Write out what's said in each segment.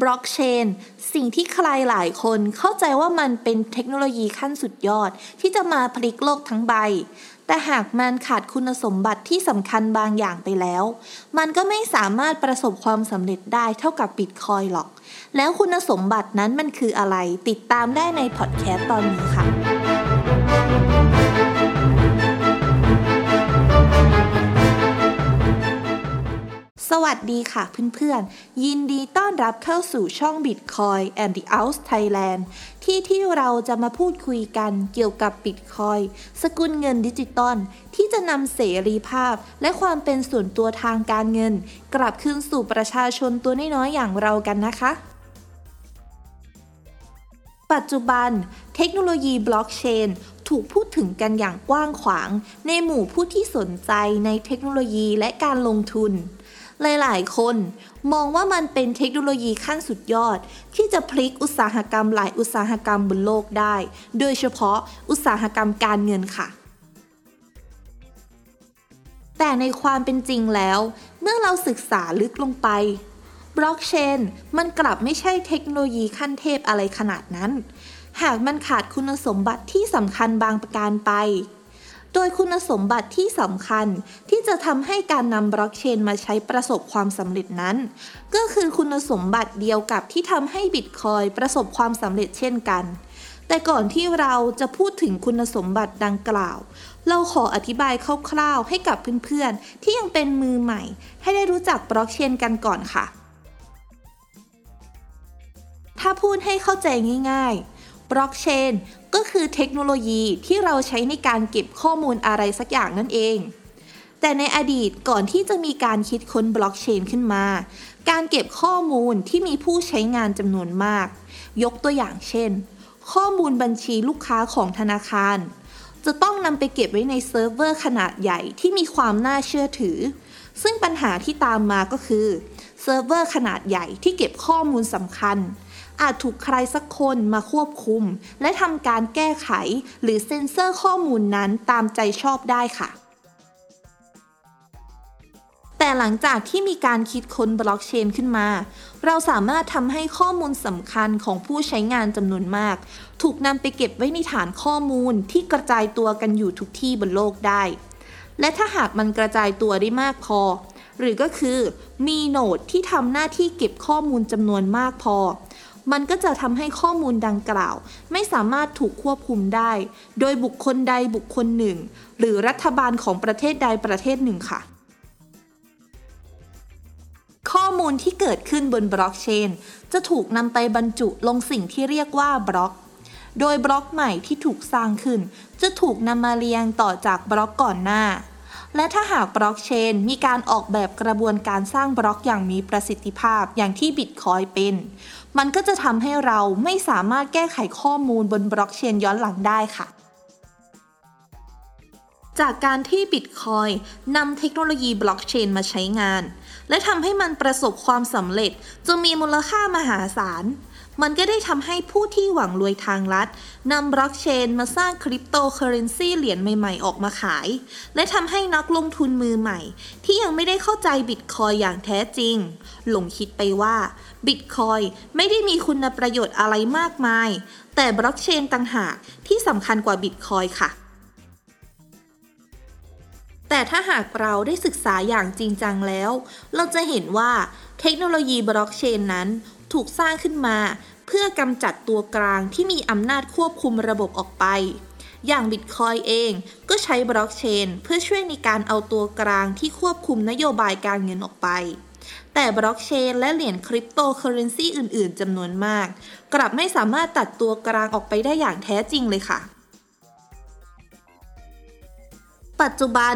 บล็อกเชนสิ่งที่ใครหลายคนเข้าใจว่ามันเป็นเทคโนโลยีขั้นสุดยอด ที่จะมาพลิกโลกทั้งใบ แต่หากมันขาดคุณสมบัติที่สำคัญบางอย่างไปแล้ว มันก็ไม่สามารถประสบความสำเร็จได้เท่ากับบิตคอยหรอก แล้วคุณสมบัตินั้นมันคืออะไรติดตามได้ในพอดแคสต์ตอนนี้ค่ะ สวัสดีค่ะเพื่อนๆ ยินดีต้อนรับเข้าสู่ช่อง Bitcoin and the Out Thailand ที่ที่เราจะมาพูดคุยกันเกี่ยวกับ Bitcoin สกุลเงินดิจิตอลที่จะนำเสรีภาพ และความเป็นส่วนตัวทางการเงิน กลับคืนสู่ประชาชนตัวน้อยๆอย่างเรากันนะคะ ปัจจุบัน เทคโนโลยีบล็อกเชนถูกพูดถึงกันอย่างกว้างขวาง ในหมู่ผู้ที่สนใจในเทคโนโลยีและการลงทุน หลายๆ คนมองว่ามันเป็นเทคโนโลยีขั้นสุดยอด ที่จะพลิกอุตสาหกรรมหลายอุตสาหกรรมบนโลกได้ โดยเฉพาะอุตสาหกรรมการเงินค่ะ แต่ในความเป็นจริงแล้ว เมื่อเราศึกษาลึกลงไปบล็อกเชนมันกลับไม่ใช่เทคโนโลยีขั้นเทพอะไรขนาดนั้น หากมันขาดคุณสมบัติที่สำคัญบางประการไป โดยคุณสมบัติที่สำคัญที่จะทำให้การนำบล็อกเชนมาใช้ประสบความสำเร็จนั้น ก็คือคุณสมบัติเดียวกับที่ทำให้บิตคอยประสบความสำเร็จเช่นกัน แต่ก่อนที่เราจะพูดถึงคุณสมบัติดังกล่าว เราขออธิบายคร่าวๆให้กับเพื่อนๆ ที่ยังเป็นมือใหม่ ให้ได้รู้จักบล็อกเชนกันก่อนค่ะ ถ้าพูดให้เข้าใจง่ายๆบล็อกเชนก็คือเทคโนโลยีที่เราใช้ในการเก็บข้อมูลอะไรสักอย่างนั่นเอง แต่ในอดีตก่อนที่จะมีการคิดค้นบล็อกเชนขึ้นมา การเก็บข้อมูลที่มีผู้ใช้งานจำนวนมาก ยกตัวอย่างเช่น ข้อมูลบัญชีลูกค้าของธนาคาร จะต้องนำไปเก็บไว้ในเซิร์ฟเวอร์ขนาดใหญ่ที่มีความน่าเชื่อถือ ซึ่งปัญหาที่ตามมาก็คือเซิร์ฟเวอร์ขนาดใหญ่ที่เก็บข้อมูลสำคัญ อาจถูกใครสักคนมาควบคุม และทำการแก้ไข หรือเซ็นเซอร์ข้อมูลนั้นตามใจชอบได้ค่ะแต่หลังจากที่มีการคิดค้นบล็อกเชนขึ้นมา เราสามารถทำให้ข้อมูลสำคัญของผู้ใช้งานจำนวนมาก ถูกนำไปเก็บไว้ในฐานข้อมูลที่กระจายตัวกันอยู่ทุกที่บนโลกได้ และถ้าหากมันกระจายตัวได้มากพอ หรือก็คือมีโนดที่ทำหน้าที่เก็บข้อมูลจำนวนมากพอ มันก็จะทำให้ข้อมูลดังกล่าว ไม่สามารถถูกควบคุมได้ โดยบุคคลใดบุคคลหนึ่ง หรือรัฐบาลของประเทศใดประเทศหนึ่งค่ะ ข้อมูลที่เกิดขึ้นบนบล็อกเชนจะถูกนำไปบรรจุลงสิ่งที่เรียกว่าบล็อกโดยบล็อกใหม่ที่ถูกสร้างขึ้น จะถูกนำมาเรียงต่อจากบล็อกก่อนหน้า และถ้าหากบล็อกเชนมีการออกแบบกระบวนการสร้างบล็อกอย่างมีประสิทธิภาพอย่างที่บิตคอยเป็น มันก็จะทำให้เราไม่สามารถแก้ไขข้อมูลบนบล็อกเชนย้อนหลังได้ค่ะจากการที่บิตคอยนำเทคโนโลยีบล็อกเชนมาใช้งาน และทำให้มันประสบความสำเร็จจนมีมูลค่ามหาศาล มันก็ได้ทำให้ผู้ที่หวังรวยทางลัดนำบล็อกเชนมาสร้างคริปโตเคอเรนซีเหรียญใหม่ๆ ออกมาขาย และทำให้นักลงทุนมือใหม่ ที่ยังไม่ได้เข้าใจบิตคอยน์อย่างแท้จริง หลงคิดไปว่าบิตคอยน์ไม่ได้มีคุณประโยชน์อะไรมากมาย แต่บล็อกเชนต่างหากที่สำคัญกว่าบิตคอยน์ค่ะ แต่ถ้าหากเราได้ศึกษาอย่างจริงจังแล้ว เราจะเห็นว่าเทคโนโลยีบล็อกเชนนั้นถูกสร้างขึ้นมา เพื่อกำจัดตัวกลางที่มีอำนาจควบคุมระบบออกไป อย่างบิตคอยน์เองก็ใช้บล็อกเชนเพื่อช่วยในการเอาตัวกลางที่ควบคุมนโยบายการเงินออกไป แต่บล็อกเชนและเหรียญคริปโตเคอเรนซีอื่นๆจำนวนมาก กลับไม่สามารถตัดตัวกลางออกไปได้อย่างแท้จริงเลยค่ะ ปัจจุบัน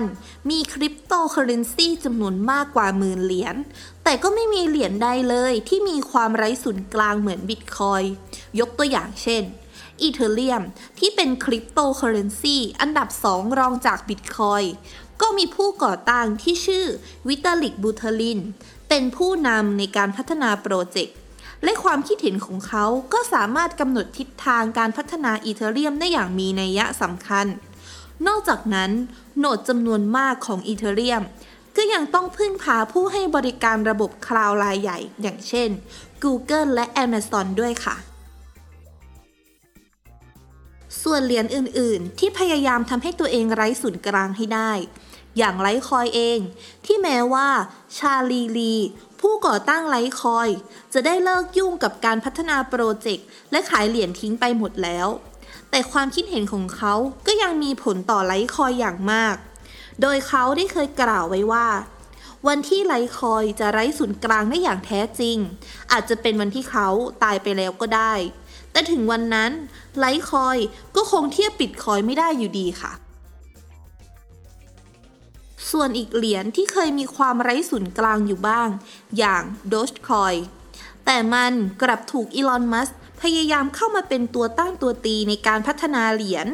มีคริปโตเคอเรนซีจำนวนมากกว่าหมื่นเหรียญ แต่ก็ไม่มีเหรียญใดเลยที่มีความไร้ศูนย์กลางเหมือนบิตคอยน์ ยกตัวอย่างเช่นอีเธอเรียมที่เป็นคริปโตเคอเรนซีอันดับสองรองจากบิตคอยน์ก็มีผู้ก่อตั้งที่ชื่อวิตาลิกบูเทริน เป็นผู้นำในการพัฒนาโปรเจกต์ และความคิดเห็นของเขาก็สามารถกำหนดทิศทางการพัฒนาอีเธอเรียมได้อย่างมีนัยยะสำคัญ นอกจากนั้นโหนดจำนวนมากของอีเทเรียมก็ยังต้องพึ่งพาผู้ให้บริการระบบคลาวด์รายใหญ่ อย่างเช่น Google และ Amazon ด้วยค่ะ ส่วนเหรียญอื่นๆ ที่พยายามทำให้ตัวเองไร้ศูนย์กลางให้ได้ อย่างไลคอยเอง ที่แม้ว่า ชาลีลี ผู้ก่อตั้งไลคอย จะได้เลิกยุ่งกับการพัฒนาโปรเจกต์ และขายเหรียญทิ้งไปหมดแล้ว แต่ความคิดเห็นของเขาก็ยังมีผลต่อ Litecoin อย่างมาก โดยเขาได้เคยกล่าวไว้ว่า วันที่ Litecoin จะไร้ศูนย์กลางได้อย่างแท้จริง อาจจะเป็นวันที่เขาตายไปแล้วก็ได้ แต่ถึงวันนั้น Litecoin ก็คงเทียบปิดคอยไม่ได้อยู่ดีค่ะส่วนอีกเหรียญที่เคยมีความไร้ศูนย์กลางอยู่บ้าง อย่าง Dogecoin แต่มันกลับถูกอีลอน มัสพยายามเข้ามาเป็นตัวตั้งตัวตีในการพัฒนาเหรียญ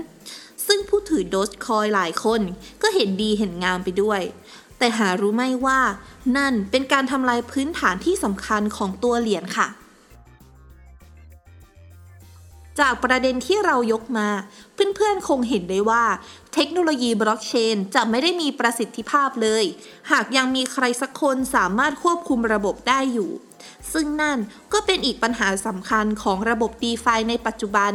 ซึ่งผู้ถือโดสคอยหลายคนก็เห็นดีเห็นงามไปด้วย แต่หารู้ไหมว่า นั่นเป็นการทำลายพื้นฐานที่สำคัญของตัวเหรียญค่ะ จากประเด็นที่เรายกมา เพื่อนๆคงเห็นได้ว่า เทคโนโลยีบล็อกเชนจะไม่ได้มีประสิทธิภาพเลย หากยังมีใครสักคนสามารถควบคุมระบบได้อยู่ ซึ่งนั่นก็เป็นอีกปัญหาสำคัญของระบบ d e f าในปัจจุบัน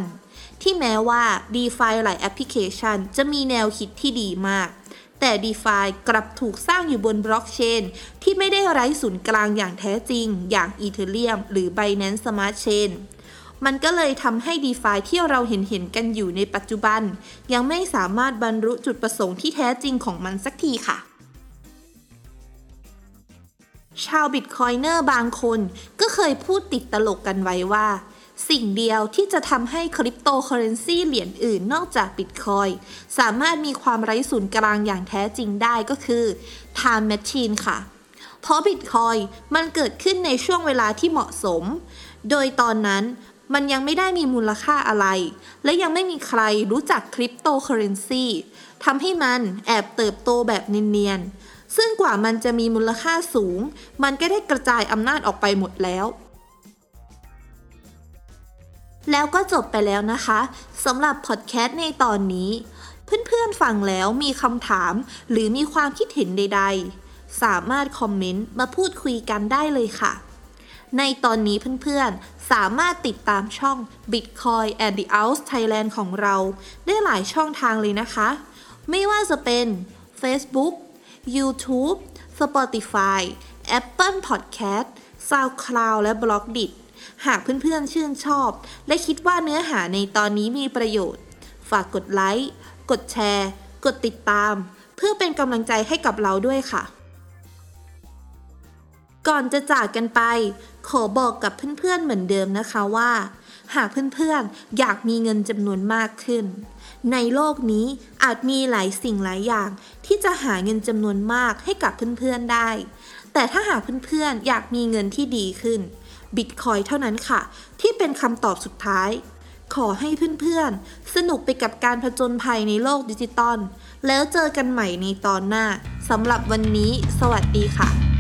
ที่แม้ว่า d e f าหลายแอปพลิเคชัน จะมีแนวคิดที่ดีมากแต่ d e f ากลับถูกสร้างอยู่บนบล็อกเชนที่ไม่ได้ไร้ศูนย์กลางอย่างแท้จริง อย่าง Ethereum หรือ Binance Smart Chain มันก็เลยทำให้ d e f าที่เราเห็นเห็นกันอยู่ในปัจจุบัน ยังไม่สามารถบรรลุจุดประสงค์ที่แท้จริงของมันสักทีค่ะชาว Bitcoiner บางคนก็เคยพูดติดตลกกันไว้ว่า สิ่งเดียวที่จะทำให้คริปโตเคอร์เรนซีเหรียญอื่นนอกจากบิตคอยสามารถมีความไร้ศูนย์กลางอย่างแท้จริงได้ก็คือ Time Machine ค่ะ เพราะบิตคอยมันเกิดขึ้นในช่วงเวลาที่เหมาะสม โดยตอนนั้น มันยังไม่ได้มีมูลค่าอะไร และยังไม่มีใครรู้จักคริปโตเคอเรนซีทำให้มันแอบเติบโตแบบเนียนๆ ซึ่งกว่ามันจะมีมูลค่าสูง มันก็ได้กระจายอำนาจออกไปหมดแล้วแล้วก็จบไปแล้วนะคะสำหรับพอดแคสต์ในตอนนี้ เพื่อนๆฟังแล้วมีคำถามหรือมีความคิดเห็นใด ๆ สามารถคอมเมนต์มาพูดคุยกันได้เลยค่ะ ในตอนนี้เพื่อนๆ สามารถติดตามช่อง Bitcoin and the Out Thailand ของเรา ได้หลายช่องทางเลยนะคะ ไม่ว่าจะเป็น Facebook YouTube Spotify Apple Podcast SoundCloud และ b l o g d i t หากเพื่อนๆชื่นชอบ และคิดว่าเนื้อหาในตอนนี้มีประโยชน์ ฝากกดไลค์ กดแชร์ กดติดตาม เพื่อเป็นกำลังใจให้กับเราด้วยค่ะ ก่อนจะจากกันไป ขอบอกกับเพื่อนๆเหมือนเดิมนะคะว่า หากเพื่อนๆอยากมีเงินจำนวนมากขึ้น ในโลกนี้อาจมีหลายสิ่งหลายอย่าง ที่จะหาเงินจำนวนมากให้กับเพื่อนๆได้ แต่ถ้าหากเพื่อนๆอยากมีเงินที่ดีขึ้นบิตคอยเท่านั้นค่ะ ที่เป็นคำตอบสุดท้าย ขอให้เพื่อนๆ สนุกไปกับการผจญภัยในโลกดิจิตอลแล้วเจอกันใหม่ในตอนหน้าสำหรับวันนี้ สวัสดีค่ะ